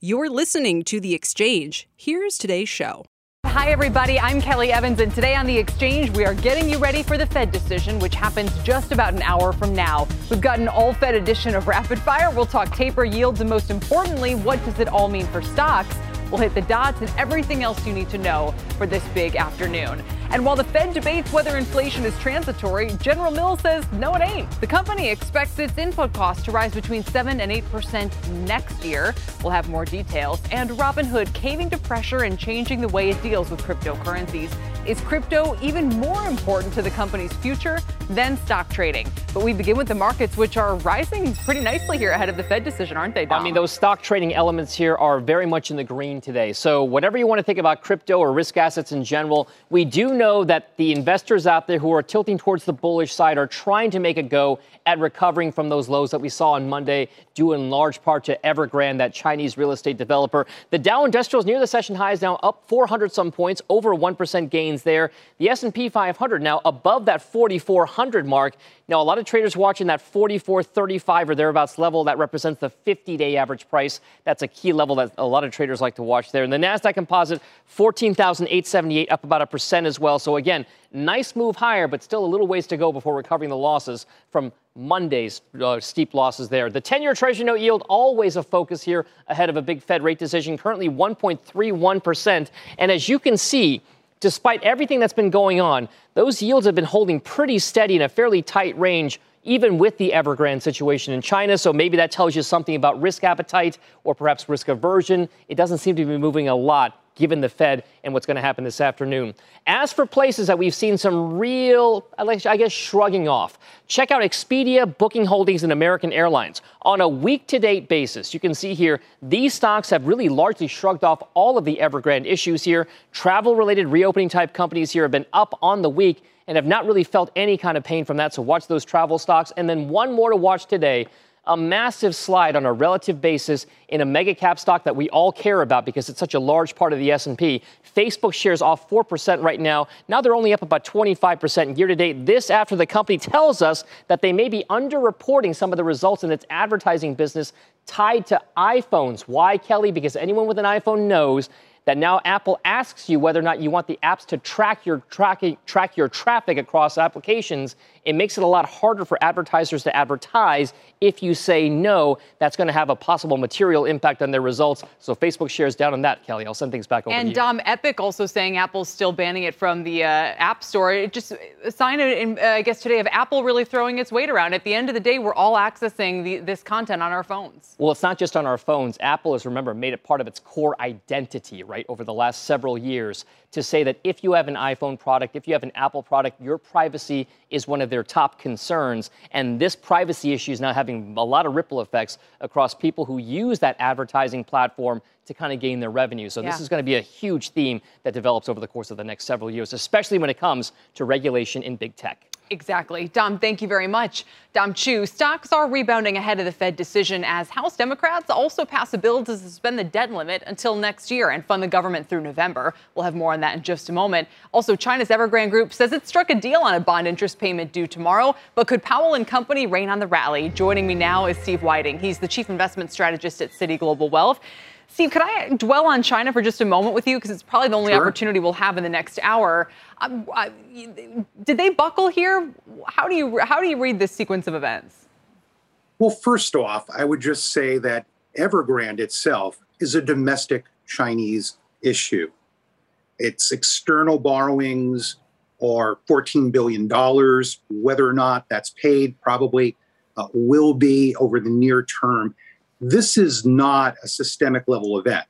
You're listening to The Exchange. Here's today's show. Hi, everybody. I'm Kelly Evans, and today on The Exchange, we are getting you ready for the Fed decision, which happens just about an hour from now. We've got an all Fed edition of Rapid Fire. We'll talk taper yields, and most importantly, what does it all mean for stocks? We'll hit the dots and everything else you need to know for this big afternoon. And while the Fed debates whether inflation is transitory, General Mills says no, it ain't. The company expects its input costs to rise between 7 and 8% next year. We'll have more details. And Robinhood caving to pressure and changing the way it deals with cryptocurrencies. Is crypto even more important to the company's future than stock trading? But we begin with the markets, which are rising pretty nicely here ahead of the Fed decision, aren't they, Dom? I mean, those stock trading elements here are very much in the green today. So, whatever you want to think about crypto or risk assets in general, we do know that the investors out there who are tilting towards the bullish side are trying to make a go at recovering from those lows that we saw on Monday, due in large part to Evergrande, that Chinese real estate developer. The Dow Industrials near the session highs now up 400 some points, over 1% gains there. The S&P 500 now above that 4400 mark. Now, a lot of traders watching that 44.35 or thereabouts level that represents the 50-day average price. That's a key level that a lot of traders like to watch there. And the Nasdaq Composite 14,878 up about a percent as well. So again, nice move higher, but still a little ways to go before recovering the losses from Monday's uh, steep losses there. The 10 year Treasury note yield, always a focus here ahead of a big Fed rate decision, currently 1.31%. And as you can see, despite everything that's been going on, those yields have been holding pretty steady in a fairly tight range even with the Evergrande situation in China. So maybe that tells you something about risk appetite or perhaps risk aversion. It doesn't seem to be moving a lot given the Fed and what's going to happen this afternoon. As for places that we've seen some real, I guess, shrugging off, check out Expedia, Booking Holdings, and American Airlines. On a week to date basis, you can see here these stocks have really largely shrugged off all of the Evergrande issues here. Travel related reopening type companies here have been up on the week and have not really felt any kind of pain from that. So watch those travel stocks. And then one more to watch today a massive slide on a relative basis in a mega cap stock that we all care about because it's such a large part of the S&P. Facebook shares off 4% right now. Now they're only up about 25% year to date. This after the company tells us that they may be underreporting some of the results in its advertising business tied to iPhones. Why, Kelly? Because anyone with an iPhone knows that now Apple asks you whether or not you want the apps to track your track, track your traffic across applications it makes it a lot harder for advertisers to advertise if you say no. That's going to have a possible material impact on their results. So Facebook shares down on that, Kelly. I'll send things back over and, to you. And Dom Epic also saying Apple's still banning it from the uh, App Store. It just a sign, in, uh, I guess, today of Apple really throwing its weight around. At the end of the day, we're all accessing the, this content on our phones. Well, it's not just on our phones. Apple has, remember, made it part of its core identity, right, over the last several years to say that if you have an iPhone product, if you have an Apple product, your privacy is one of their top concerns. And this privacy issue is now having a lot of ripple effects across people who use that advertising platform to kind of gain their revenue. So yeah. this is going to be a huge theme that develops over the course of the next several years, especially when it comes to regulation in big tech. Exactly. Dom, thank you very much. Dom Chu, stocks are rebounding ahead of the Fed decision as House Democrats also pass a bill to suspend the debt limit until next year and fund the government through November. We'll have more on that in just a moment. Also, China's Evergrande Group says it struck a deal on a bond interest payment due tomorrow, but could Powell and company rain on the rally? Joining me now is Steve Wieting. He's the chief investment strategist at Citi Global Wealth. Steve, could I dwell on China for just a moment with you? Because it's probably the only sure. opportunity we'll have in the next hour. Um, uh, did they buckle here? How do you how do you read this sequence of events? Well, first off, I would just say that Evergrande itself is a domestic Chinese issue. Its external borrowings are $14 billion. Whether or not that's paid probably uh, will be over the near term. This is not a systemic level event.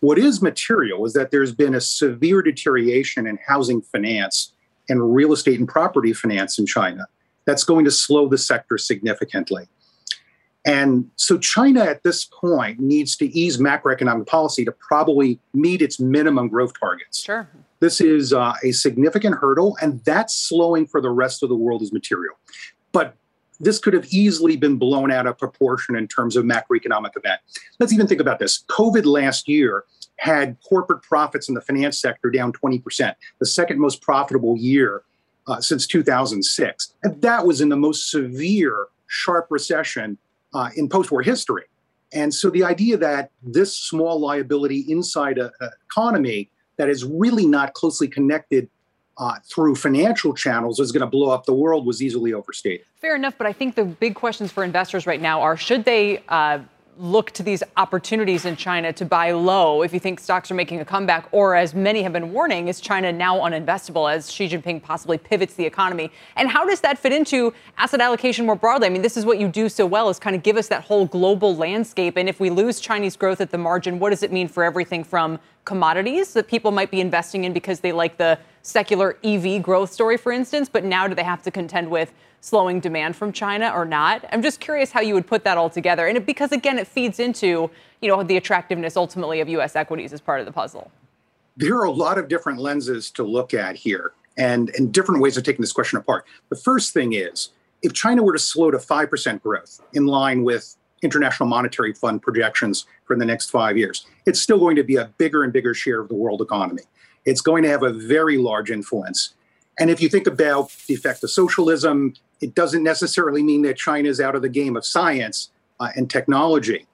What is material is that there's been a severe deterioration in housing finance and real estate and property finance in China. That's going to slow the sector significantly. And so China at this point needs to ease macroeconomic policy to probably meet its minimum growth targets. Sure. This is uh, a significant hurdle, and that slowing for the rest of the world is material. But this could have easily been blown out of proportion in terms of macroeconomic event. Let's even think about this. COVID last year had corporate profits in the finance sector down 20%, the second most profitable year uh, since 2006. And that was in the most severe, sharp recession uh, in post war history. And so the idea that this small liability inside an economy that is really not closely connected uh, through financial channels is going to blow up the world was easily overstated. Fair enough, but I think the big questions for investors right now are should they uh, look to these opportunities in China to buy low if you think stocks are making a comeback, or as many have been warning, is China now uninvestable as Xi Jinping possibly pivots the economy? And how does that fit into asset allocation more broadly? I mean, this is what you do so well is kind of give us that whole global landscape. And if we lose Chinese growth at the margin, what does it mean for everything from commodities that people might be investing in because they like the secular EV growth story, for instance, but now do they have to contend with slowing demand from China or not? I'm just curious how you would put that all together. And it, because again, it feeds into, you know, the attractiveness ultimately of US equities as part of the puzzle. There are a lot of different lenses to look at here and, and different ways of taking this question apart. The first thing is if China were to slow to 5% growth in line with International Monetary Fund projections for the next five years, it's still going to be a bigger and bigger share of the world economy. It's going to have a very large influence. And if you think about the effect of socialism, it doesn't necessarily mean that China is out of the game of science uh, and technology.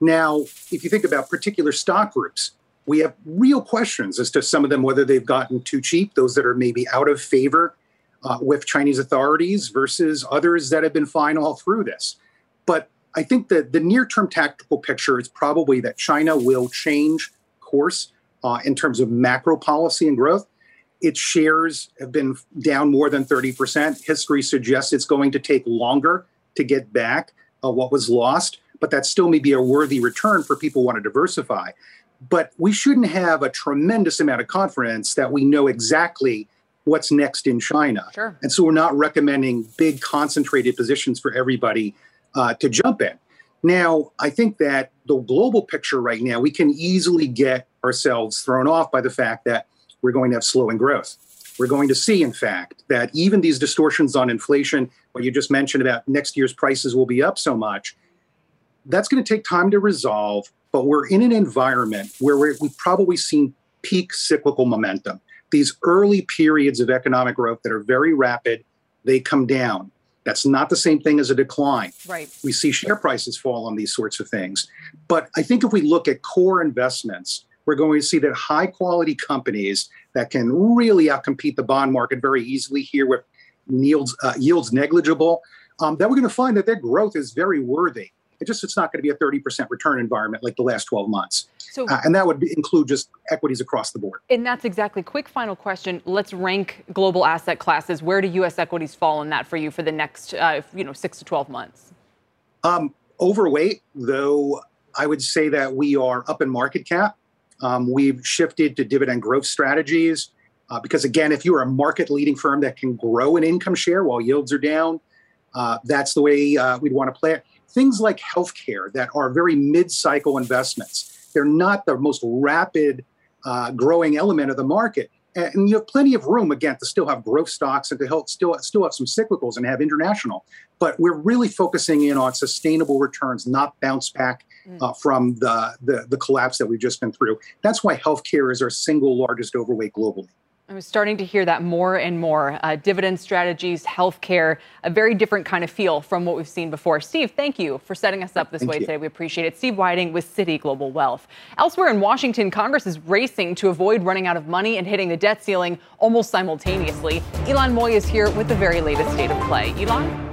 Now, if you think about particular stock groups, we have real questions as to some of them whether they've gotten too cheap, those that are maybe out of favor uh, with Chinese authorities versus others that have been fine all through this. But I think that the near term tactical picture is probably that China will change course uh, in terms of macro policy and growth. Its shares have been down more than 30%. History suggests it's going to take longer to get back uh, what was lost, but that still may be a worthy return for people who want to diversify. But we shouldn't have a tremendous amount of confidence that we know exactly what's next in China. Sure. And so we're not recommending big concentrated positions for everybody uh, to jump in. Now, I think that the global picture right now, we can easily get ourselves thrown off by the fact that we're going to have slowing growth. We're going to see, in fact, that even these distortions on inflation, what you just mentioned about next year's prices will be up so much, that's going to take time to resolve. But we're in an environment where we've probably seen peak cyclical momentum. These early periods of economic growth that are very rapid, they come down. That's not the same thing as a decline. Right. We see share prices fall on these sorts of things. But I think if we look at core investments, we're going to see that high quality companies that can really outcompete the bond market very easily here with yields, uh, yields negligible, um, that we're going to find that their growth is very worthy. It just it's not going to be a 30% return environment like the last 12 months. So, uh, and that would include just equities across the board. And that's exactly. Quick final question. Let's rank global asset classes. Where do U.S. equities fall in that for you for the next, uh, you know, six to 12 months? Um, overweight, though, I would say that we are up in market cap. Um, we've shifted to dividend growth strategies uh, because, again, if you're a market leading firm that can grow an income share while yields are down, uh, that's the way uh, we'd want to play it. Things like healthcare that are very mid cycle investments, they're not the most rapid uh, growing element of the market. And you have plenty of room again to still have growth stocks and to help still still have some cyclicals and have international. But we're really focusing in on sustainable returns, not bounce back mm. uh, from the, the the collapse that we've just been through. That's why healthcare is our single largest overweight globally. I was starting to hear that more and more. Uh, dividend strategies, healthcare, a very different kind of feel from what we've seen before. Steve, thank you for setting us up this thank way you. today. We appreciate it. Steve Wieting with Citi Global Wealth. Elsewhere in Washington, Congress is racing to avoid running out of money and hitting the debt ceiling almost simultaneously. Ylan Mui is here with the very latest state of play. Ylan?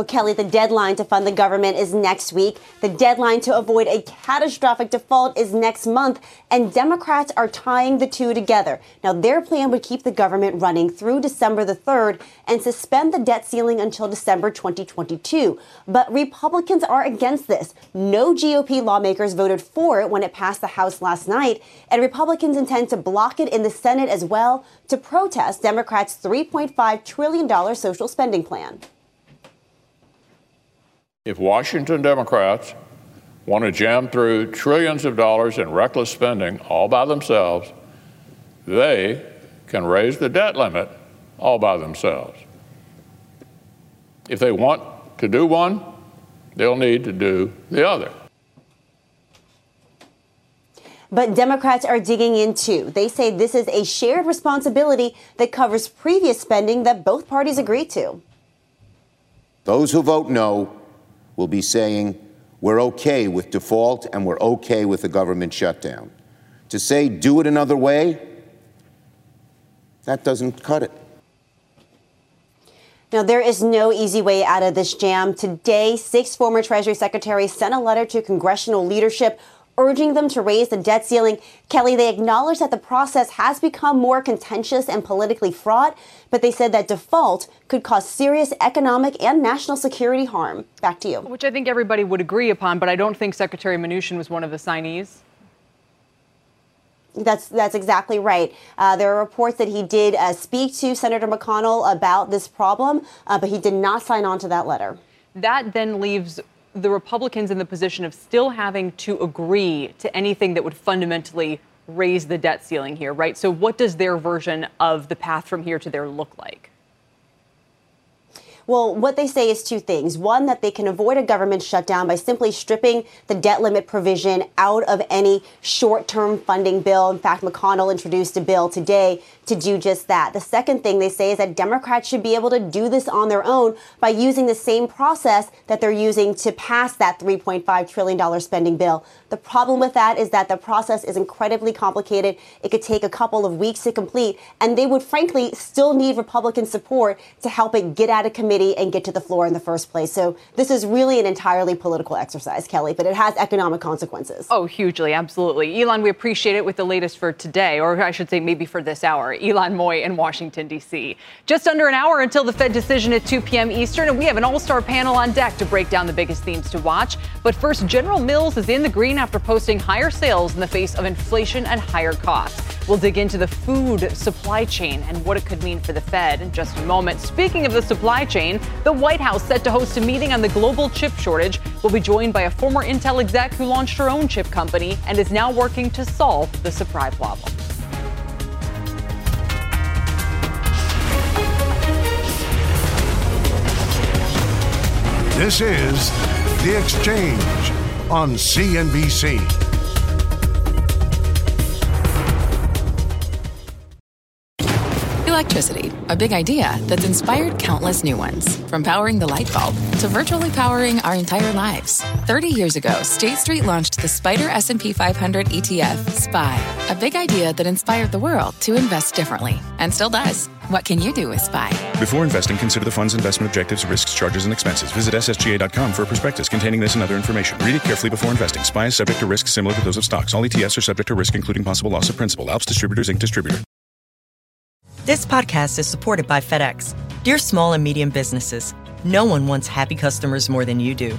Well, Kelly, the deadline to fund the government is next week. The deadline to avoid a catastrophic default is next month, and Democrats are tying the two together. Now, their plan would keep the government running through December the 3rd and suspend the debt ceiling until December 2022. But Republicans are against this. No GOP lawmakers voted for it when it passed the House last night, and Republicans intend to block it in the Senate as well to protest Democrats' $3.5 trillion social spending plan. If Washington Democrats want to jam through trillions of dollars in reckless spending all by themselves, they can raise the debt limit all by themselves. If they want to do one, they'll need to do the other. But Democrats are digging in too. They say this is a shared responsibility that covers previous spending that both parties agreed to. Those who vote no will be saying, we're okay with default and we're okay with the government shutdown. To say, do it another way, that doesn't cut it. Now, there is no easy way out of this jam. Today, six former Treasury secretaries sent a letter to congressional leadership urging them to raise the debt ceiling. Kelly, they acknowledge that the process has become more contentious and politically fraught, but they said that default could cause serious economic and national security harm. Back to you. Which I think everybody would agree upon, but I don't think Secretary Mnuchin was one of the signees. That's that's exactly right. Uh, there are reports that he did uh, speak to Senator McConnell about this problem, uh, but he did not sign on to that letter. That then leaves the Republicans in the position of still having to agree to anything that would fundamentally raise the debt ceiling here, right? So, what does their version of the path from here to there look like? Well, what they say is two things. One, that they can avoid a government shutdown by simply stripping the debt limit provision out of any short term funding bill. In fact, McConnell introduced a bill today to do just that. The second thing they say is that Democrats should be able to do this on their own by using the same process that they're using to pass that $3.5 trillion spending bill. The problem with that is that the process is incredibly complicated. It could take a couple of weeks to complete, and they would frankly still need Republican support to help it get out of committee and get to the floor in the first place. So this is really an entirely political exercise, Kelly, but it has economic consequences. Oh, hugely, absolutely. Ylan, we appreciate it with the latest for today, or I should say maybe for this hour. Ylan Mui in Washington, D.C. Just under an hour until the Fed decision at 2 p.m. Eastern, and we have an all star panel on deck to break down the biggest themes to watch. But first, General Mills is in the green after posting higher sales in the face of inflation and higher costs. We'll dig into the food supply chain and what it could mean for the Fed in just a moment. Speaking of the supply chain, the White House set to host a meeting on the global chip shortage. We'll be joined by a former Intel exec who launched her own chip company and is now working to solve the supply problem. This is The Exchange on CNBC. Electricity, a big idea that's inspired countless new ones. From powering the light bulb to virtually powering our entire lives. 30 years ago, State Street launched the SPDR S&P 500 ETF, SPY, a big idea that inspired the world to invest differently and still does. What can you do with SPY? Before investing, consider the fund's investment objectives, risks, charges, and expenses. Visit ssga.com for a prospectus containing this and other information. Read it carefully before investing. SPY is subject to risks similar to those of stocks. All ETFs are subject to risk, including possible loss of principal. Alps Distributors Inc. Distributor. This podcast is supported by FedEx. Dear small and medium businesses, no one wants happy customers more than you do.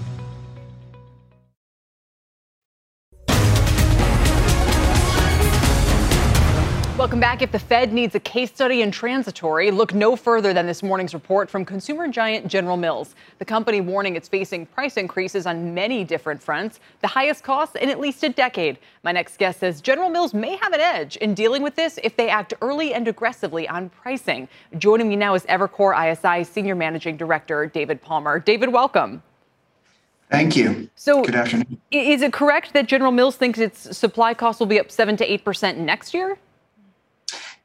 Welcome back. If the Fed needs a case study in transitory, look no further than this morning's report from consumer giant General Mills. The company warning it's facing price increases on many different fronts, the highest costs in at least a decade. My next guest says General Mills may have an edge in dealing with this if they act early and aggressively on pricing. Joining me now is Evercore ISI Senior Managing Director David Palmer. David, welcome. Thank you. So, good afternoon. Is it correct that General Mills thinks its supply costs will be up 7 to 8% next year?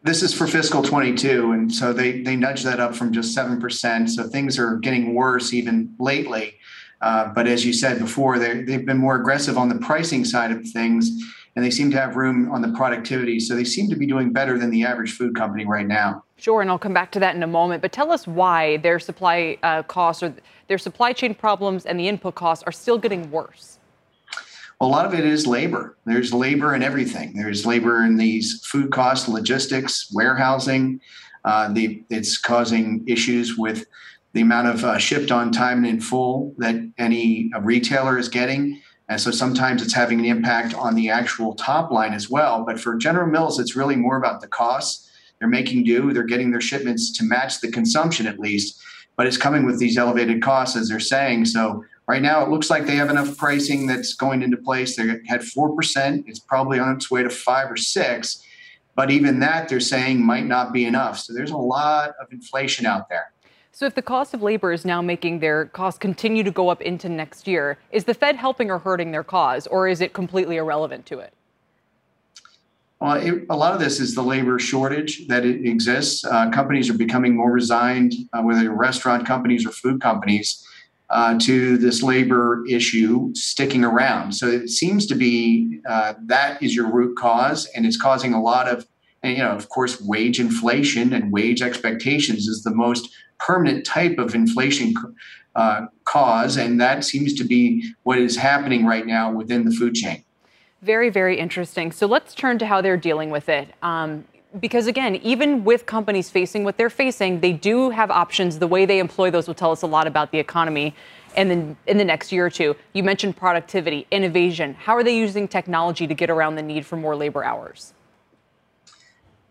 This is for fiscal 22, and so they they nudged that up from just seven percent. So things are getting worse even lately. Uh, but as you said before, they've been more aggressive on the pricing side of things, and they seem to have room on the productivity. So they seem to be doing better than the average food company right now. Sure, and I'll come back to that in a moment. But tell us why their supply uh, costs or their supply chain problems and the input costs are still getting worse. A lot of it is labor. There's labor in everything. There's labor in these food costs, logistics, warehousing. Uh, the, it's causing issues with the amount of uh, shipped on time and in full that any retailer is getting. And so sometimes it's having an impact on the actual top line as well. But for General Mills, it's really more about the costs. They're making do, they're getting their shipments to match the consumption at least, but it's coming with these elevated costs, as they're saying. So right now, it looks like they have enough pricing that's going into place. They had 4%, it's probably on its way to five or six. But even that, they're saying might not be enough. So there's a lot of inflation out there. So, if the cost of labor is now making their costs continue to go up into next year, is the Fed helping or hurting their cause, or is it completely irrelevant to it? Well, it, a lot of this is the labor shortage that exists. Uh, companies are becoming more resigned, uh, whether restaurant companies or food companies, uh, to this labor issue sticking around. So it seems to be uh, that is your root cause, and it's causing a lot of, and, you know, of course, wage inflation and wage expectations is the most permanent type of inflation uh, cause. And that seems to be what is happening right now within the food chain. Very, very interesting. So let's turn to how they're dealing with it. Um, because again, even with companies facing what they're facing, they do have options. The way they employ those will tell us a lot about the economy and then in the next year or two. You mentioned productivity, innovation. How are they using technology to get around the need for more labor hours?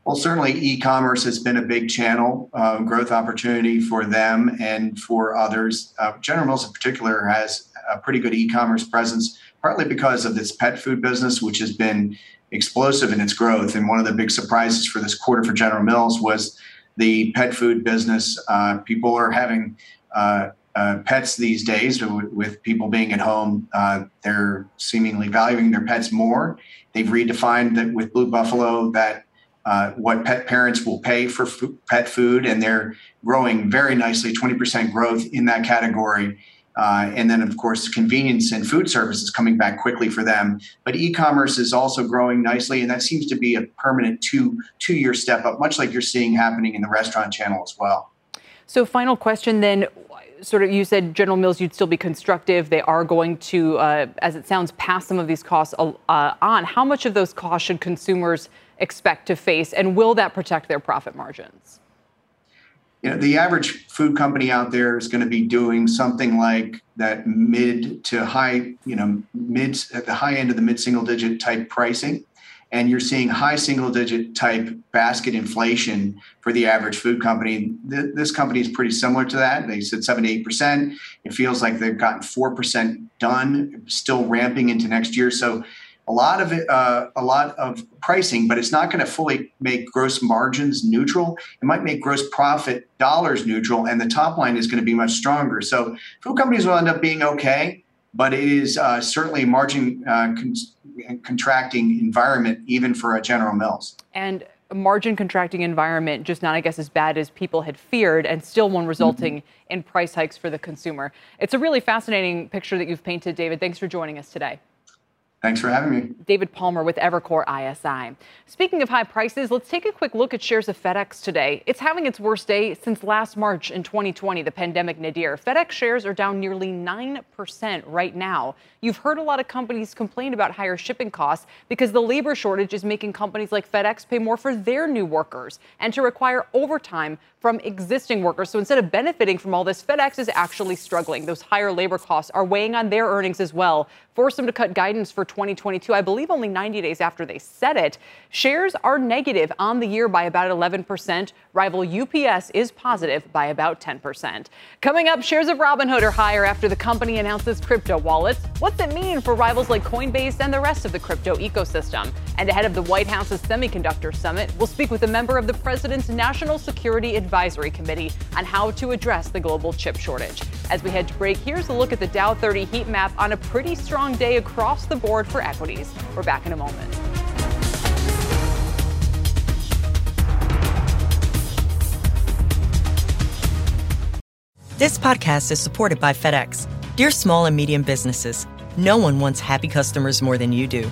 Well, certainly e-commerce has been a big channel uh, growth opportunity for them and for others. Uh, General Mills, in particular, has a pretty good e-commerce presence, partly because of this pet food business, which has been explosive in its growth. And one of the big surprises for this quarter for General Mills was the pet food business. Uh, people are having uh, uh, pets these days with, people being at home. Uh, they're seemingly valuing their pets more. They've redefined that with Blue Buffalo that uh, what pet parents will pay for f- pet food, and they're growing very nicely 20% growth in that category. Uh, and then, of course, convenience and food service is coming back quickly for them. But e-commerce is also growing nicely, and that seems to be a permanent two two year step up, much like you're seeing happening in the restaurant channel as well. So, final question then. Sort of, you said General Mills, you'd still be constructive. They are going to, uh, as it sounds, pass some of these costs uh, on. How much of those costs should consumers expect to face, and will that protect their profit margins? You know, the average food company out there is going to be doing something like that mid to high, you know, mid at the high end of the mid single digit type pricing. And you're seeing high single digit type basket inflation for the average food company. This company is pretty similar to that. They said 7 to 8%. It feels like they've gotten 4% done, still ramping into next year. So a lot of it, uh, a lot of pricing, but it's not going to fully make gross margins neutral. It might make gross profit dollars neutral, and the top line is going to be much stronger. So food companies will end up being okay, but it is uh, certainly a margin uh, con- contracting environment even for a General Mills. And a margin contracting environment, just not, I guess, as bad as people had feared, and still one resulting mm-hmm. in price hikes for the consumer. It's a really fascinating picture that you've painted, David. Thanks for joining us today. Thanks for having me. David Palmer with Evercore ISI. Speaking of high prices, let's take a quick look at shares of FedEx today. It's having its worst day since last March in 2020, the pandemic nadir. FedEx shares are down nearly 9% right now. You've heard a lot of companies complain about higher shipping costs because the labor shortage is making companies like FedEx pay more for their new workers and to require overtime from existing workers. So instead of benefiting from all this, FedEx is actually struggling. Those higher labor costs are weighing on their earnings as well, forced them to cut guidance for 2022, I believe only 90 days after they said it. Shares are negative on the year by about 11%. Rival UPS is positive by about 10%. Coming up, shares of Robinhood are higher after the company announces crypto wallets. What's it mean for rivals like Coinbase and the rest of the crypto ecosystem? And ahead of the White House's Semiconductor Summit, we'll speak with a member of the President's National Security Advisory Committee on how to address the global chip shortage. As we head to break, here's a look at the Dow 30 heat map on a pretty strong day across the board for equities. We're back in a moment. This podcast is supported by FedEx. Dear small and medium businesses, no one wants happy customers more than you do.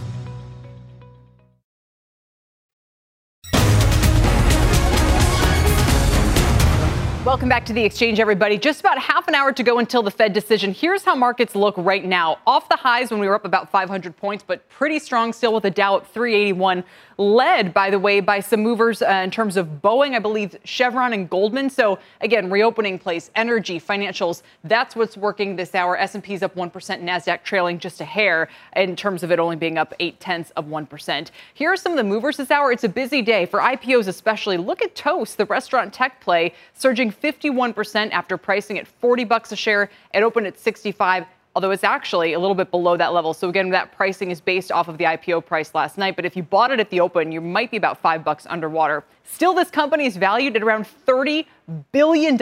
Welcome back to the exchange, everybody. Just about half an hour to go until the Fed decision. Here's how markets look right now. Off the highs when we were up about 500 points, but pretty strong still with the Dow at 381 led, by the way, by some movers uh, in terms of Boeing, I believe Chevron and Goldman. So again, reopening place, energy, financials. That's what's working this hour. S&P's up 1%, Nasdaq trailing just a hair in terms of it only being up 8 tenths of 1%. Here are some of the movers this hour. It's a busy day for IPOs, especially. Look at Toast, the restaurant tech play, surging 51% after pricing at 40 bucks a share. It opened at 65 although it's actually a little bit below that level. So again, that pricing is based off of the IPO price last night. But if you bought it at the open, you might be about five bucks underwater. Still, this company is valued at around $30 billion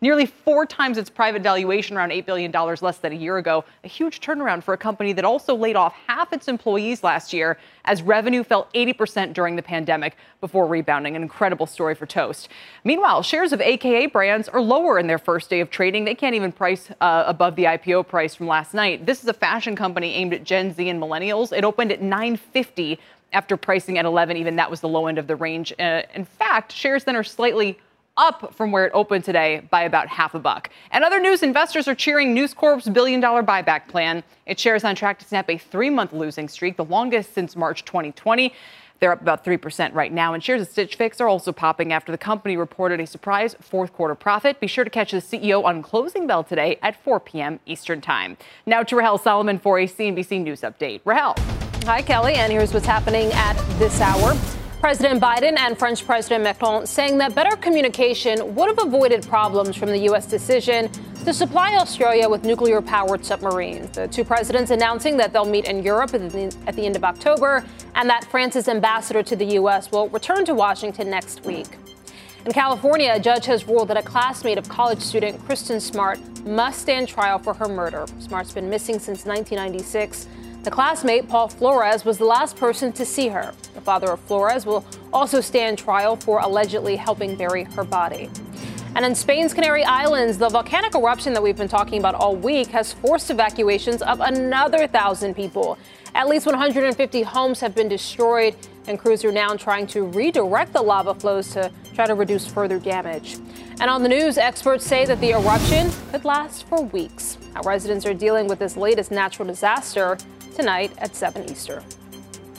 nearly four times its private valuation, around $8 billion less than a year ago. A huge turnaround for a company that also laid off half its employees last year as revenue fell 80% during the pandemic before rebounding. An incredible story for Toast. Meanwhile, shares of AKA brands are lower in their first day of trading. They can't even price uh, above the IPO price from last night. This is a fashion company aimed at Gen Z and millennials. It opened at 950 after pricing at 11 even that was the low end of the range uh, in fact shares then are slightly up from where it opened today by about half a buck. And other news, investors are cheering News Corp's billion dollar buyback plan. Its shares on track to snap a three month losing streak, the longest since March 2020. They're up about 3% right now. And shares of Stitch Fix are also popping after the company reported a surprise fourth quarter profit. Be sure to catch the CEO on closing bell today at 4 p.m. Eastern Time. Now to Rahel Solomon for a CNBC News update. Rahel. Hi, Kelly, and here's what's happening at this hour. President Biden and French President Macron saying that better communication would have avoided problems from the U.S. decision to supply Australia with nuclear powered submarines. The two presidents announcing that they'll meet in Europe at the, at the end of October and that France's ambassador to the U.S. will return to Washington next week. In California, a judge has ruled that a classmate of college student Kristin Smart must stand trial for her murder. Smart's been missing since 1996. The classmate, Paul Flores, was the last person to see her. The father of Flores will also stand trial for allegedly helping bury her body. And in Spain's Canary Islands, the volcanic eruption that we've been talking about all week has forced evacuations of another thousand people. At least 150 homes have been destroyed, and crews are now trying to redirect the lava flows to try to reduce further damage. And on the news, experts say that the eruption could last for weeks. Now, residents are dealing with this latest natural disaster tonight at 7 Eastern.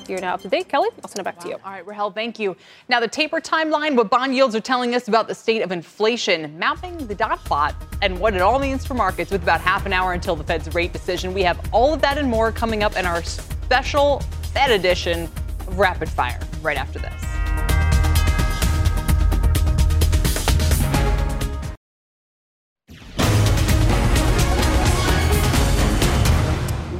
You're now up to date. Kelly, I'll send it back wow. to you. All right, Rahel, thank you. Now, the taper timeline, what bond yields are telling us about the state of inflation, mapping the dot plot, and what it all means for markets with about half an hour until the Fed's rate decision. We have all of that and more coming up in our special Fed edition of Rapid Fire right after this.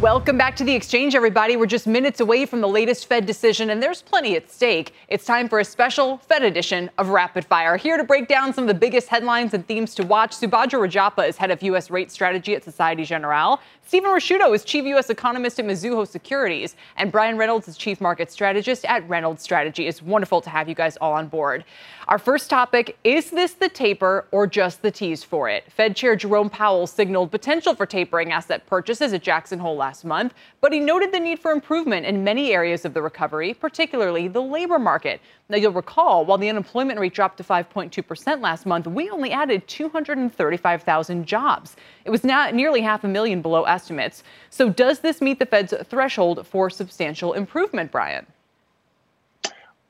Welcome back to the exchange, everybody. We're just minutes away from the latest Fed decision, and there's plenty at stake. It's time for a special Fed edition of Rapid Fire. Here to break down some of the biggest headlines and themes to watch, Subhadra Rajappa is head of U.S. rate strategy at Societe Generale. Stephen Ricchiuto is chief U.S. economist at Mizuho Securities, and Brian Reynolds is chief market strategist at Reynolds Strategy. It's wonderful to have you guys all on board. Our first topic is this the taper or just the tease for it? Fed Chair Jerome Powell signaled potential for tapering asset purchases at Jackson Hole last month, but he noted the need for improvement in many areas of the recovery, particularly the labor market. Now, you'll recall, while the unemployment rate dropped to 5.2% last month, we only added 235,000 jobs. It was now nearly half a million below estimates. So, does this meet the Fed's threshold for substantial improvement, Brian?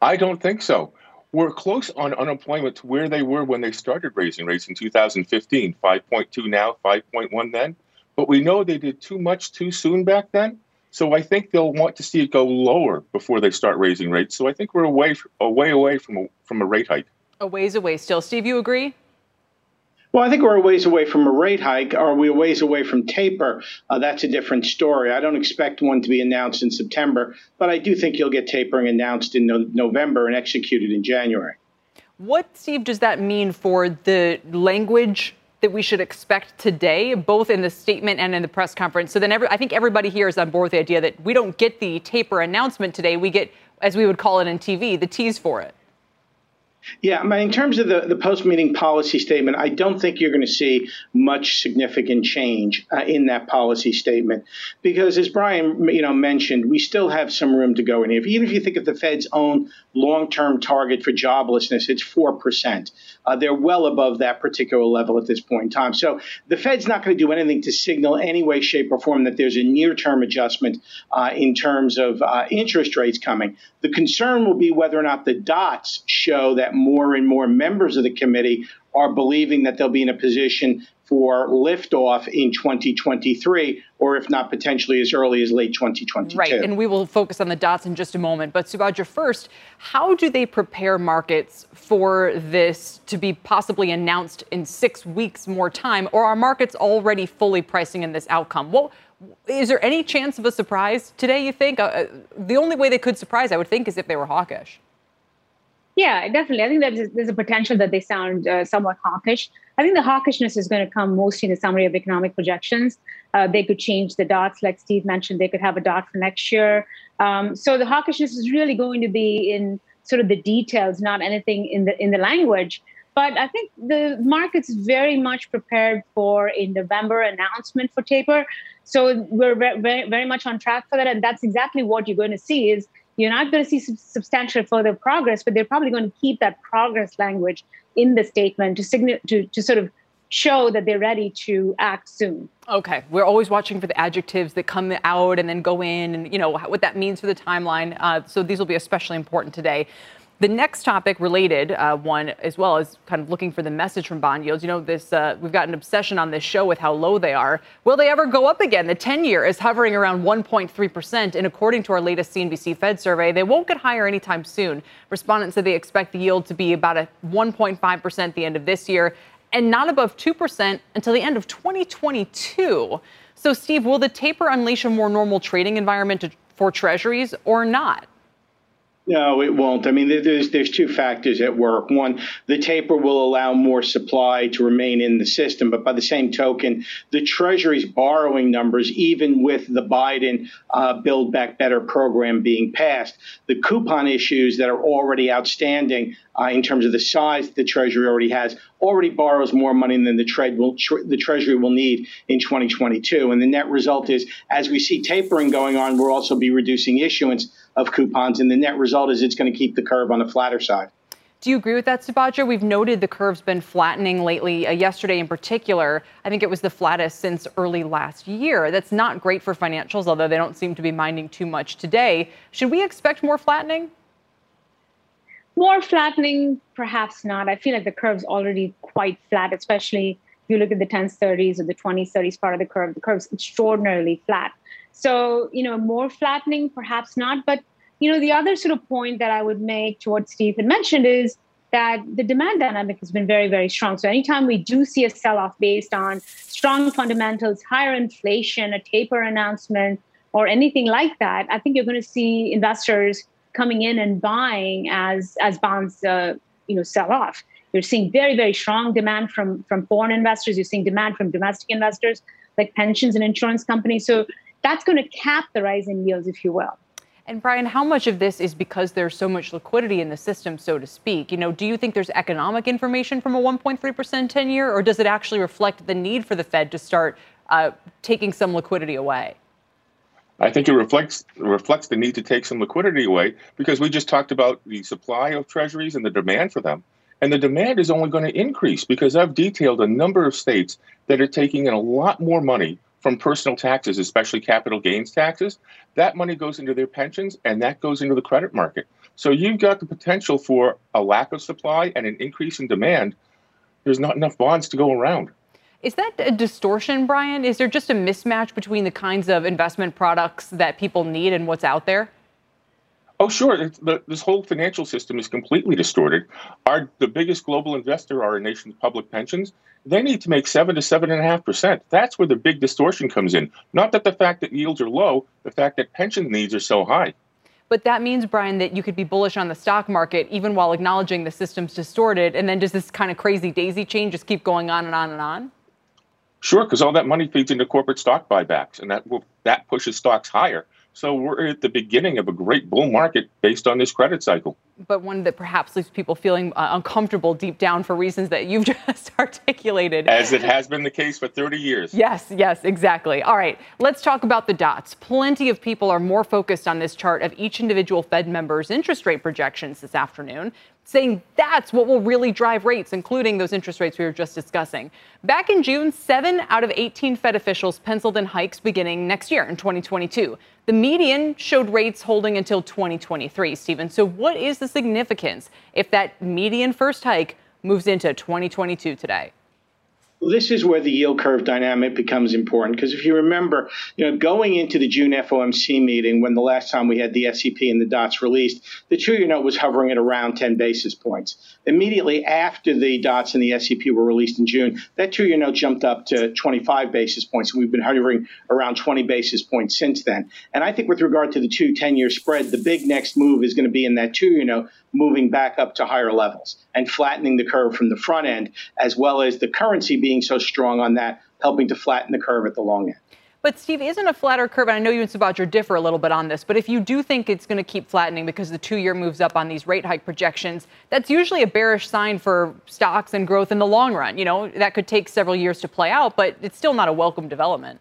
I don't think so. We're close on unemployment to where they were when they started raising rates in 2015 5.2 now, 5.1 then. But we know they did too much too soon back then. So I think they'll want to see it go lower before they start raising rates. So I think we're away, away away from a, from a rate hike. A ways away still. Steve, you agree? Well, I think we're a ways away from a rate hike. Are we a ways away from taper? Uh, that's a different story. I don't expect one to be announced in September, but I do think you'll get tapering announced in no- November and executed in January. What, Steve, does that mean for the language that we should expect today, both in the statement and in the press conference? So then every, I think everybody here is on board with the idea that we don't get the taper announcement today. We get, as we would call it in TV, the tease for it. Yeah, in terms of the, the post meeting policy statement, I don't think you're going to see much significant change uh, in that policy statement because, as Brian you know mentioned, we still have some room to go in here. Even if you think of the Fed's own long term target for joblessness, it's four percent. Uh, they're well above that particular level at this point in time. So the Fed's not going to do anything to signal any way, shape, or form that there's a near term adjustment uh, in terms of uh, interest rates coming. The concern will be whether or not the dots show that more and more members of the committee are believing that they'll be in a position for liftoff in 2023, or if not potentially as early as late 2022. Right, and we will focus on the dots in just a moment. But Subhadra, first, how do they prepare markets for this to be possibly announced in six weeks more time, or are markets already fully pricing in this outcome? Well, is there any chance of a surprise today? You think uh, uh, the only way they could surprise, I would think, is if they were hawkish. Yeah, definitely. I think that there's a potential that they sound uh, somewhat hawkish. I think the hawkishness is going to come mostly in the summary of economic projections. Uh, they could change the dots, like Steve mentioned. They could have a dot for next year. Um, so the hawkishness is really going to be in sort of the details, not anything in the in the language. But I think the market's very much prepared for a November announcement for taper. So we're very, very much on track for that. And that's exactly what you're going to see is you're not going to see substantial further progress, but they're probably going to keep that progress language in the statement to, signal, to, to sort of show that they're ready to act soon. Okay, we're always watching for the adjectives that come out and then go in, and you know what that means for the timeline. Uh, so these will be especially important today. The next topic related uh, one as well is kind of looking for the message from bond yields. You know, this uh, we've got an obsession on this show with how low they are. Will they ever go up again? The 10-year is hovering around 1.3 percent, and according to our latest CNBC Fed survey, they won't get higher anytime soon. Respondents said they expect the yield to be about a 1.5 percent the end of this year, and not above 2 percent until the end of 2022. So, Steve, will the taper unleash a more normal trading environment for Treasuries or not? No, it won't. I mean, there's there's two factors at work. One, the taper will allow more supply to remain in the system, but by the same token, the Treasury's borrowing numbers, even with the Biden uh, Build Back Better program being passed, the coupon issues that are already outstanding uh, in terms of the size the Treasury already has, already borrows more money than the, will, the Treasury will need in 2022. And the net result is, as we see tapering going on, we'll also be reducing issuance of coupons. And the net result is it's going to keep the curve on the flatter side. Do you agree with that, Subhadra? We've noted the curve's been flattening lately. Uh, yesterday, in particular, I think it was the flattest since early last year. That's not great for financials, although they don't seem to be minding too much today. Should we expect more flattening? More flattening, perhaps not. I feel like the curve's already quite flat, especially if you look at the 10s, 30s, or the 20s, 30s part of the curve. The curve's extraordinarily flat. So, you know, more flattening, perhaps not. But, you know, the other sort of point that I would make to what Steve had mentioned is that the demand dynamic has been very, very strong. So anytime we do see a sell-off based on strong fundamentals, higher inflation, a taper announcement, or anything like that, I think you're going to see investors coming in and buying as as bonds, uh, you know, sell off. You're seeing very, very strong demand from from foreign investors. You're seeing demand from domestic investors like pensions and insurance companies. So that's going to cap the rise in yields, if you will. And Brian, how much of this is because there's so much liquidity in the system, so to speak? You know, do you think there's economic information from a 1.3% 10 year, or does it actually reflect the need for the Fed to start uh, taking some liquidity away? I think it reflects reflects the need to take some liquidity away because we just talked about the supply of treasuries and the demand for them. And the demand is only going to increase because I've detailed a number of states that are taking in a lot more money from personal taxes, especially capital gains taxes. That money goes into their pensions and that goes into the credit market. So you've got the potential for a lack of supply and an increase in demand. There's not enough bonds to go around. Is that a distortion, Brian? Is there just a mismatch between the kinds of investment products that people need and what's out there? Oh, sure. The, this whole financial system is completely distorted. Our the biggest global investor, are our nation's public pensions, they need to make seven to seven and a half percent. That's where the big distortion comes in. Not that the fact that yields are low, the fact that pension needs are so high. But that means, Brian, that you could be bullish on the stock market even while acknowledging the system's distorted. And then does this kind of crazy daisy chain just keep going on and on and on? Sure, because all that money feeds into corporate stock buybacks, and that will, that pushes stocks higher. So we're at the beginning of a great bull market based on this credit cycle. But one that perhaps leaves people feeling uh, uncomfortable deep down for reasons that you've just articulated. As it has been the case for 30 years. Yes, yes, exactly. All right, let's talk about the dots. Plenty of people are more focused on this chart of each individual Fed member's interest rate projections this afternoon saying that's what will really drive rates, including those interest rates we were just discussing. Back in June, seven out of 18 Fed officials penciled in hikes beginning next year in 2022. The median showed rates holding until 2023, Stephen. So, what is the significance if that median first hike moves into 2022 today? This is where the yield curve dynamic becomes important because if you remember, you know, going into the June FOMC meeting when the last time we had the SEP and the dots released, the two-year note was hovering at around 10 basis points. Immediately after the dots and the SEP were released in June, that two-year note jumped up to 25 basis points, and we've been hovering around 20 basis points since then. And I think with regard to the two 10-year spread, the big next move is going to be in that two-year note moving back up to higher levels and flattening the curve from the front end, as well as the currency being so strong on that, helping to flatten the curve at the long end. But Steve, isn't a flatter curve, and I know you and Subhadra differ a little bit on this, but if you do think it's going to keep flattening because the two-year moves up on these rate hike projections, that's usually a bearish sign for stocks and growth in the long run. You know, that could take several years to play out, but it's still not a welcome development.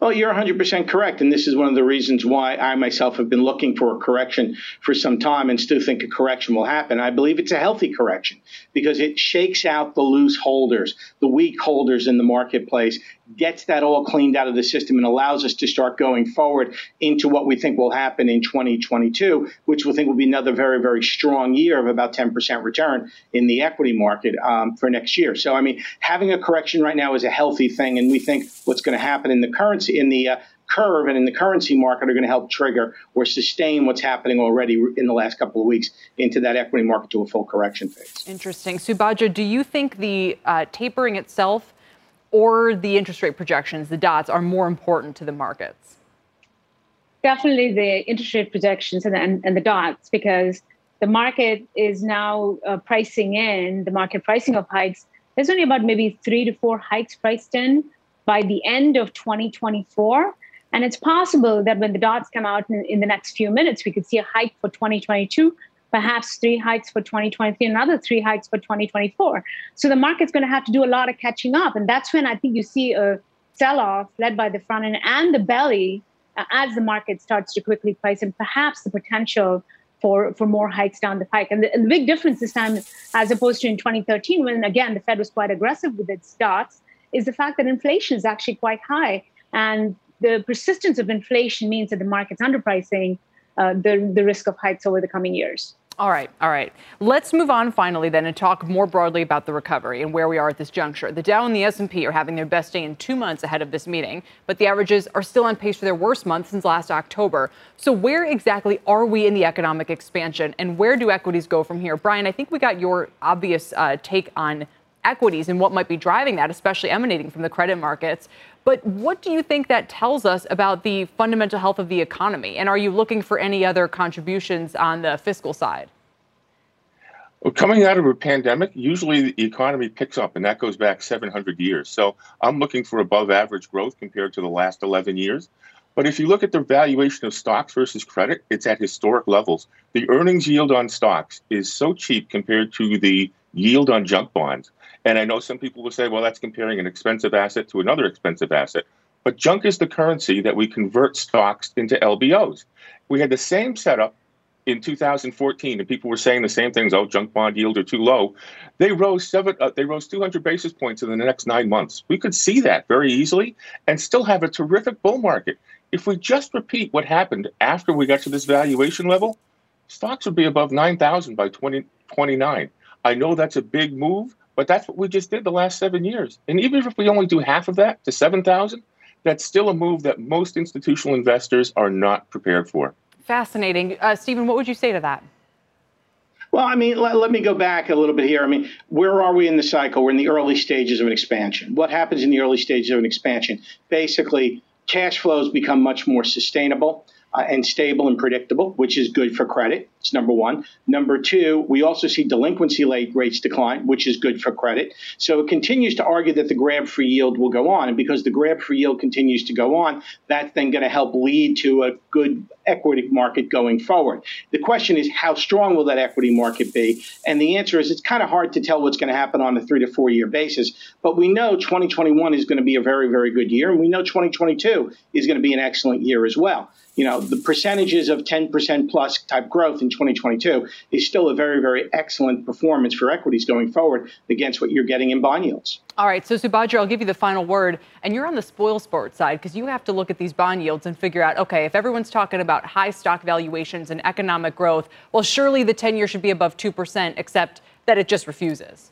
Well, you're 100% correct. And this is one of the reasons why I myself have been looking for a correction for some time and still think a correction will happen. I believe it's a healthy correction because it shakes out the loose holders, the weak holders in the marketplace, gets that all cleaned out of the system and allows us to start going forward into what we think will happen in 2022, which we think will be another very, very strong year of about 10% return in the equity market um, for next year. So, I mean, having a correction right now is a healthy thing. And we think what's going to happen in the currency, in the uh, curve and in the currency market are going to help trigger or sustain what's happening already in the last couple of weeks into that equity market to a full correction phase. Interesting. Subhadra, do you think the uh, tapering itself or the interest rate projections, the dots, are more important to the markets? Definitely the interest rate projections and, and, and the dots, because the market is now uh, pricing in the market pricing of hikes. There's only about maybe three to four hikes priced in by the end of 2024. And it's possible that when the dots come out in, in the next few minutes, we could see a hike for 2022 perhaps three hikes for 2023, another three hikes for 2024. So the market's going to have to do a lot of catching up. And that's when I think you see a sell off led by the front end and the belly uh, as the market starts to quickly price and perhaps the potential for, for more hikes down the pike. And the, and the big difference this time, as opposed to in 2013, when again the Fed was quite aggressive with its dots, is the fact that inflation is actually quite high. And the persistence of inflation means that the market's underpricing uh, the, the risk of hikes over the coming years. All right, all right. Let's move on finally then and talk more broadly about the recovery and where we are at this juncture. The Dow and the S&P are having their best day in 2 months ahead of this meeting, but the averages are still on pace for their worst month since last October. So where exactly are we in the economic expansion and where do equities go from here? Brian, I think we got your obvious uh, take on equities and what might be driving that, especially emanating from the credit markets. But what do you think that tells us about the fundamental health of the economy? And are you looking for any other contributions on the fiscal side? Well, coming out of a pandemic, usually the economy picks up, and that goes back 700 years. So I'm looking for above average growth compared to the last 11 years. But if you look at the valuation of stocks versus credit, it's at historic levels. The earnings yield on stocks is so cheap compared to the yield on junk bonds. And I know some people will say, well, that's comparing an expensive asset to another expensive asset. But junk is the currency that we convert stocks into LBOs. We had the same setup in 2014, and people were saying the same things. Oh, junk bond yields are too low. They rose seven. Uh, they rose 200 basis points in the next nine months. We could see that very easily, and still have a terrific bull market. If we just repeat what happened after we got to this valuation level, stocks would be above 9,000 by 2029. I know that's a big move, but that's what we just did the last seven years. And even if we only do half of that to 7,000, that's still a move that most institutional investors are not prepared for. Fascinating. Uh, Stephen, what would you say to that? Well, I mean, let, let, me go back a little bit here. I mean, where are we in the cycle? We're in the early stages of an expansion. What happens in the early stages of an expansion? Basically, cash flows become much more sustainable. uh, and stable and predictable, which is good for credit. It's number one. Number two, we also see delinquency late rates decline, which is good for credit. So it continues to argue that the grab for yield will go on. And because the grab for yield continues to go on, that's then going to help lead to a good equity market going forward. The question is, how strong will that equity market be? And the answer is, it's kind of hard to tell what's going to happen on a three to four year basis. But we know 2021 is going to be a very, very good year. And we know 2022 is going to be an excellent year as well you know, the percentages of 10% plus type growth in 2022 is still a very, very excellent performance for equities going forward against what you're getting in bond yields. All right, so Subhadra, I'll give you the final word. And you're on the spoil sport side because you have to look at these bond yields and figure out, okay, if everyone's talking about high stock valuations and economic growth, well, surely the 10 year should be above 2%, except that it just refuses.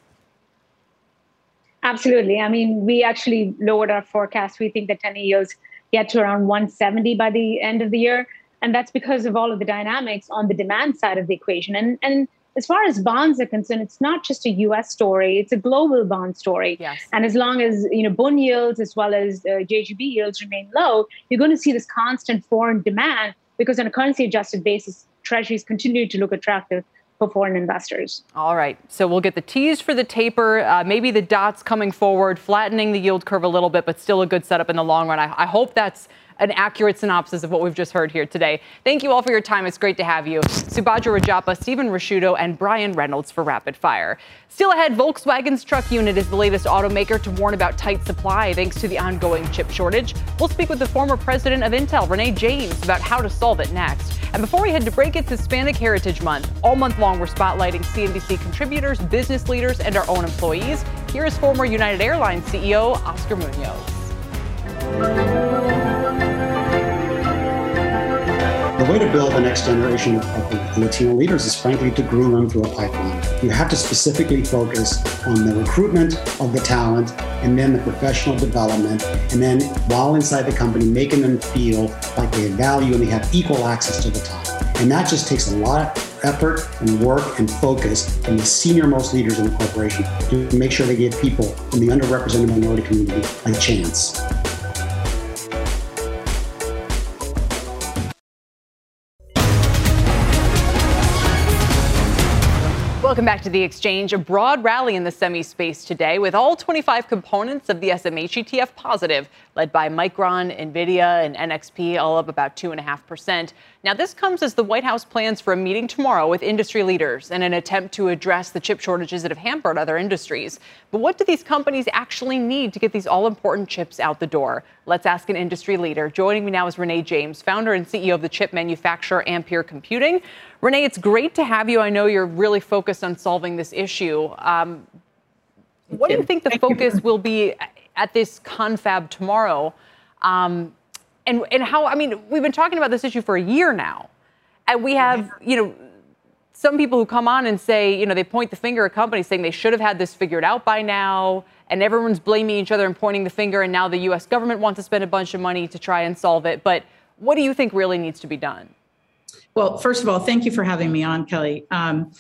Absolutely. I mean, we actually lowered our forecast. We think the 10 year yields get to around 170 by the end of the year. And that's because of all of the dynamics on the demand side of the equation. And, and as far as bonds are concerned, it's not just a US story, it's a global bond story. Yes. And as long as you know bond yields as well as uh, JGB yields remain low, you're going to see this constant foreign demand because on a currency adjusted basis, treasuries continue to look attractive for foreign investors. All right. So we'll get the T's for the taper, uh, maybe the dots coming forward, flattening the yield curve a little bit, but still a good setup in the long run. I, I hope that's an accurate synopsis of what we've just heard here today. Thank you all for your time. It's great to have you. Subhadra Rajappa, Stephen Ricchiuto, and Brian Reynolds for Rapid Fire. Still ahead, Volkswagen's truck unit is the latest automaker to warn about tight supply thanks to the ongoing chip shortage. We'll speak with the former president of Intel, Renee James, about how to solve it next. And before we head to break, it's Hispanic Heritage Month. All month long, we're spotlighting CNBC contributors, business leaders, and our own employees. Here is former United Airlines CEO Oscar Munoz. The way to build the next generation of Latino leaders is frankly to groom them through a pipeline. You have to specifically focus on the recruitment of the talent and then the professional development. And then while inside the company, making them feel like they have value and they have equal access to the top. And that just takes a lot of effort and work and focus from the senior most leaders in the corporation to make sure they give people from the underrepresented minority community a chance. Welcome back to the exchange. A broad rally in the semi space today with all 25 components of the SMH ETF positive, led by Micron, Nvidia, and NXP, all up about 2.5%. Now, this comes as the White House plans for a meeting tomorrow with industry leaders in an attempt to address the chip shortages that have hampered other industries. But what do these companies actually need to get these all important chips out the door? Let's ask an industry leader. Joining me now is Renee James, founder and CEO of the chip manufacturer Ampere Computing. Renee, it's great to have you. I know you're really focused on solving this issue. Um, what do you think the focus will be at this confab tomorrow? Um, and, and how, I mean, we've been talking about this issue for a year now. And we have, you know, some people who come on and say, you know, they point the finger at companies saying they should have had this figured out by now. And everyone's blaming each other and pointing the finger. And now the U.S. government wants to spend a bunch of money to try and solve it. But what do you think really needs to be done? Well, first of all, thank you for having me on, Kelly. Um,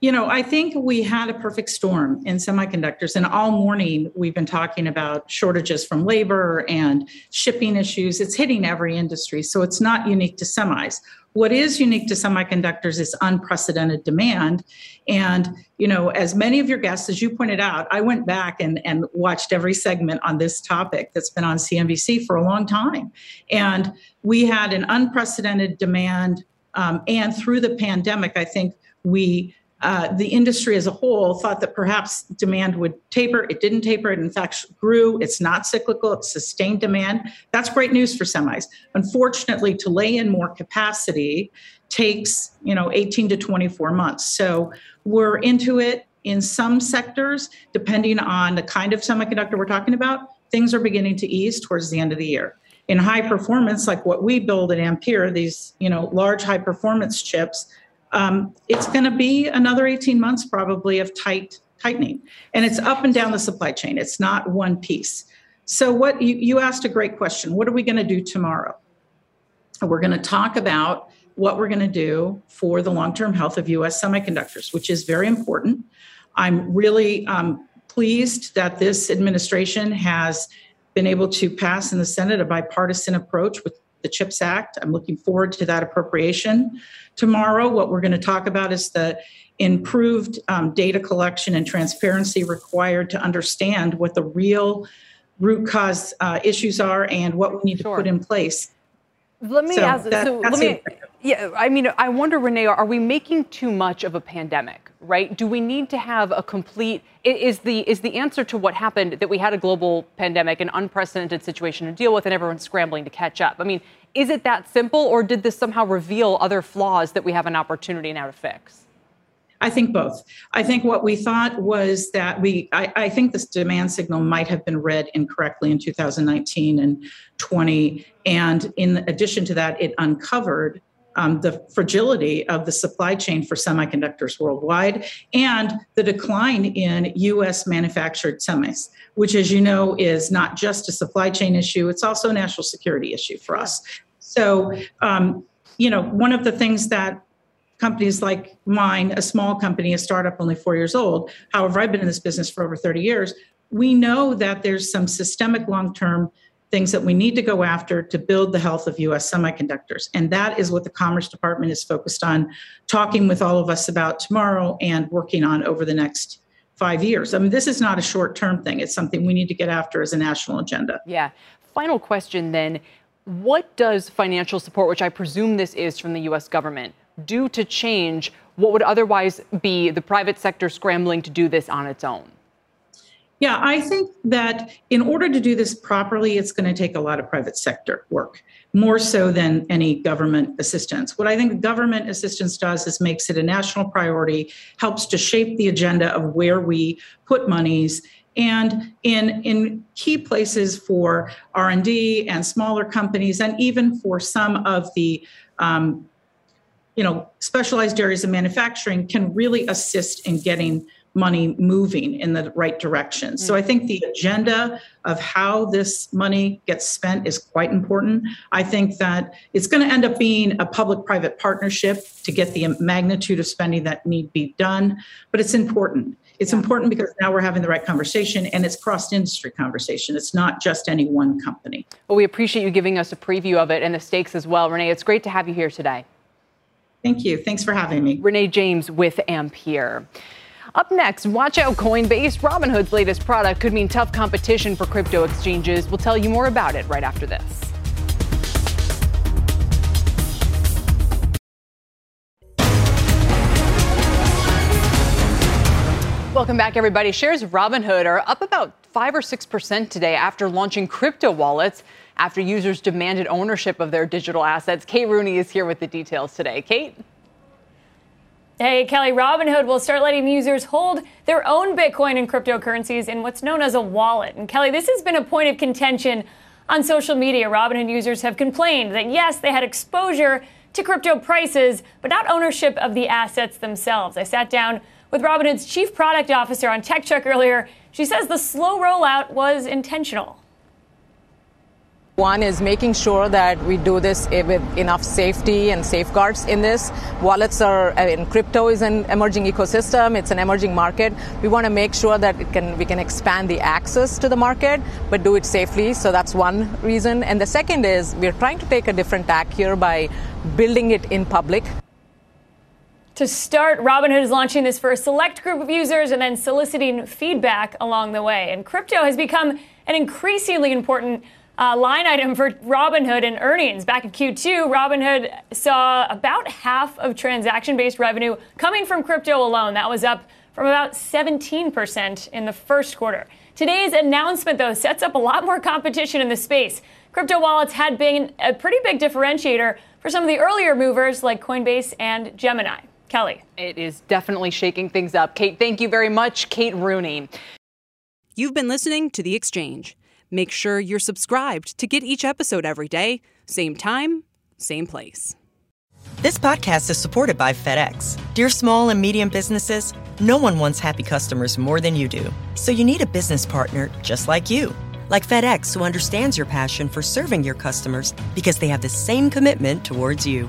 you know, I think we had a perfect storm in semiconductors, and all morning we've been talking about shortages from labor and shipping issues. It's hitting every industry, so it's not unique to semis. What is unique to semiconductors is unprecedented demand. And, you know, as many of your guests, as you pointed out, I went back and, and watched every segment on this topic that's been on CNBC for a long time. And we had an unprecedented demand um, and through the pandemic, I think we uh, the industry as a whole thought that perhaps demand would taper. It didn't taper. It in fact grew. It's not cyclical. It's sustained demand. That's great news for semis. Unfortunately, to lay in more capacity takes you know 18 to 24 months. So we're into it in some sectors, depending on the kind of semiconductor we're talking about. Things are beginning to ease towards the end of the year in high performance, like what we build at Ampere, these you know large high performance chips, um, it's going to be another 18 months probably of tight tightening, and it's up and down the supply chain. It's not one piece. So what you, you asked a great question. What are we going to do tomorrow? We're going to talk about what we're going to do for the long-term health of U.S. semiconductors, which is very important. I'm really um, pleased that this administration has been able to pass in the Senate a bipartisan approach with the CHIPS Act. I'm looking forward to that appropriation tomorrow. What we're going to talk about is the improved um, data collection and transparency required to understand what the real root cause uh, issues are and what we need sure. to put in place. Let me so ask. That, so let me. Yeah, I mean, I wonder, Renee, are we making too much of a pandemic? Right? Do we need to have a complete? Is the is the answer to what happened that we had a global pandemic, an unprecedented situation to deal with, and everyone's scrambling to catch up? I mean, is it that simple, or did this somehow reveal other flaws that we have an opportunity now to fix? I think both. I think what we thought was that we, I, I, think this demand signal might have been read incorrectly in 2019 and 20. And in addition to that, it uncovered um, the fragility of the supply chain for semiconductors worldwide and the decline in US manufactured semis, which, as you know, is not just a supply chain issue, it's also a national security issue for us. So, um, you know, one of the things that companies like mine, a small company, a startup only four years old, however, I've been in this business for over 30 years, we know that there's some systemic long term things that we need to go after to build the health of US semiconductors. And that is what the Commerce Department is focused on talking with all of us about tomorrow and working on over the next five years. I mean, this is not a short term thing, it's something we need to get after as a national agenda. Yeah. Final question then. What does financial support, which I presume this is from the US government, do to change what would otherwise be the private sector scrambling to do this on its own? Yeah, I think that in order to do this properly, it's going to take a lot of private sector work, more so than any government assistance. What I think government assistance does is makes it a national priority, helps to shape the agenda of where we put monies, and in in key places for r&d and smaller companies and even for some of the um, you know specialized areas of manufacturing can really assist in getting money moving in the right direction. So I think mm-hmm. the agenda of how this money gets spent is quite important. I think that it's going to end up being a public private partnership to get the magnitude of spending that need be done, but it's important. It's yeah. important because now we're having the right conversation and it's cross industry conversation. It's not just any one company. Well, we appreciate you giving us a preview of it and the stakes as well. Renee, it's great to have you here today. Thank you. Thanks for having me. Renee James with Ampere. Up next, watch out Coinbase. Robinhood's latest product could mean tough competition for crypto exchanges. We'll tell you more about it right after this. Welcome back, everybody. Shares of Robinhood are up about 5 or 6% today after launching crypto wallets after users demanded ownership of their digital assets. Kate Rooney is here with the details today. Kate? Hey, Kelly, Robinhood will start letting users hold their own Bitcoin and cryptocurrencies in what's known as a wallet. And Kelly, this has been a point of contention on social media. Robinhood users have complained that yes, they had exposure to crypto prices, but not ownership of the assets themselves. I sat down with Robinhood's chief product officer on Tech Check earlier. She says the slow rollout was intentional. One is making sure that we do this eh, with enough safety and safeguards in this. Wallets are, in crypto is an emerging ecosystem. It's an emerging market. We want to make sure that it can, we can expand the access to the market, but do it safely. So that's one reason. And the second is we're trying to take a different tack here by building it in public. To start, Robinhood is launching this for a select group of users and then soliciting feedback along the way. And crypto has become an increasingly important uh, line item for Robinhood and earnings. Back in Q2, Robinhood saw about half of transaction based revenue coming from crypto alone. That was up from about 17% in the first quarter. Today's announcement, though, sets up a lot more competition in the space. Crypto wallets had been a pretty big differentiator for some of the earlier movers like Coinbase and Gemini. Kelly. It is definitely shaking things up. Kate, thank you very much. Kate Rooney. You've been listening to The Exchange. Make sure you're subscribed to get each episode every day, same time, same place. This podcast is supported by FedEx. Dear small and medium businesses, no one wants happy customers more than you do. So you need a business partner just like you. Like FedEx, who understands your passion for serving your customers because they have the same commitment towards you.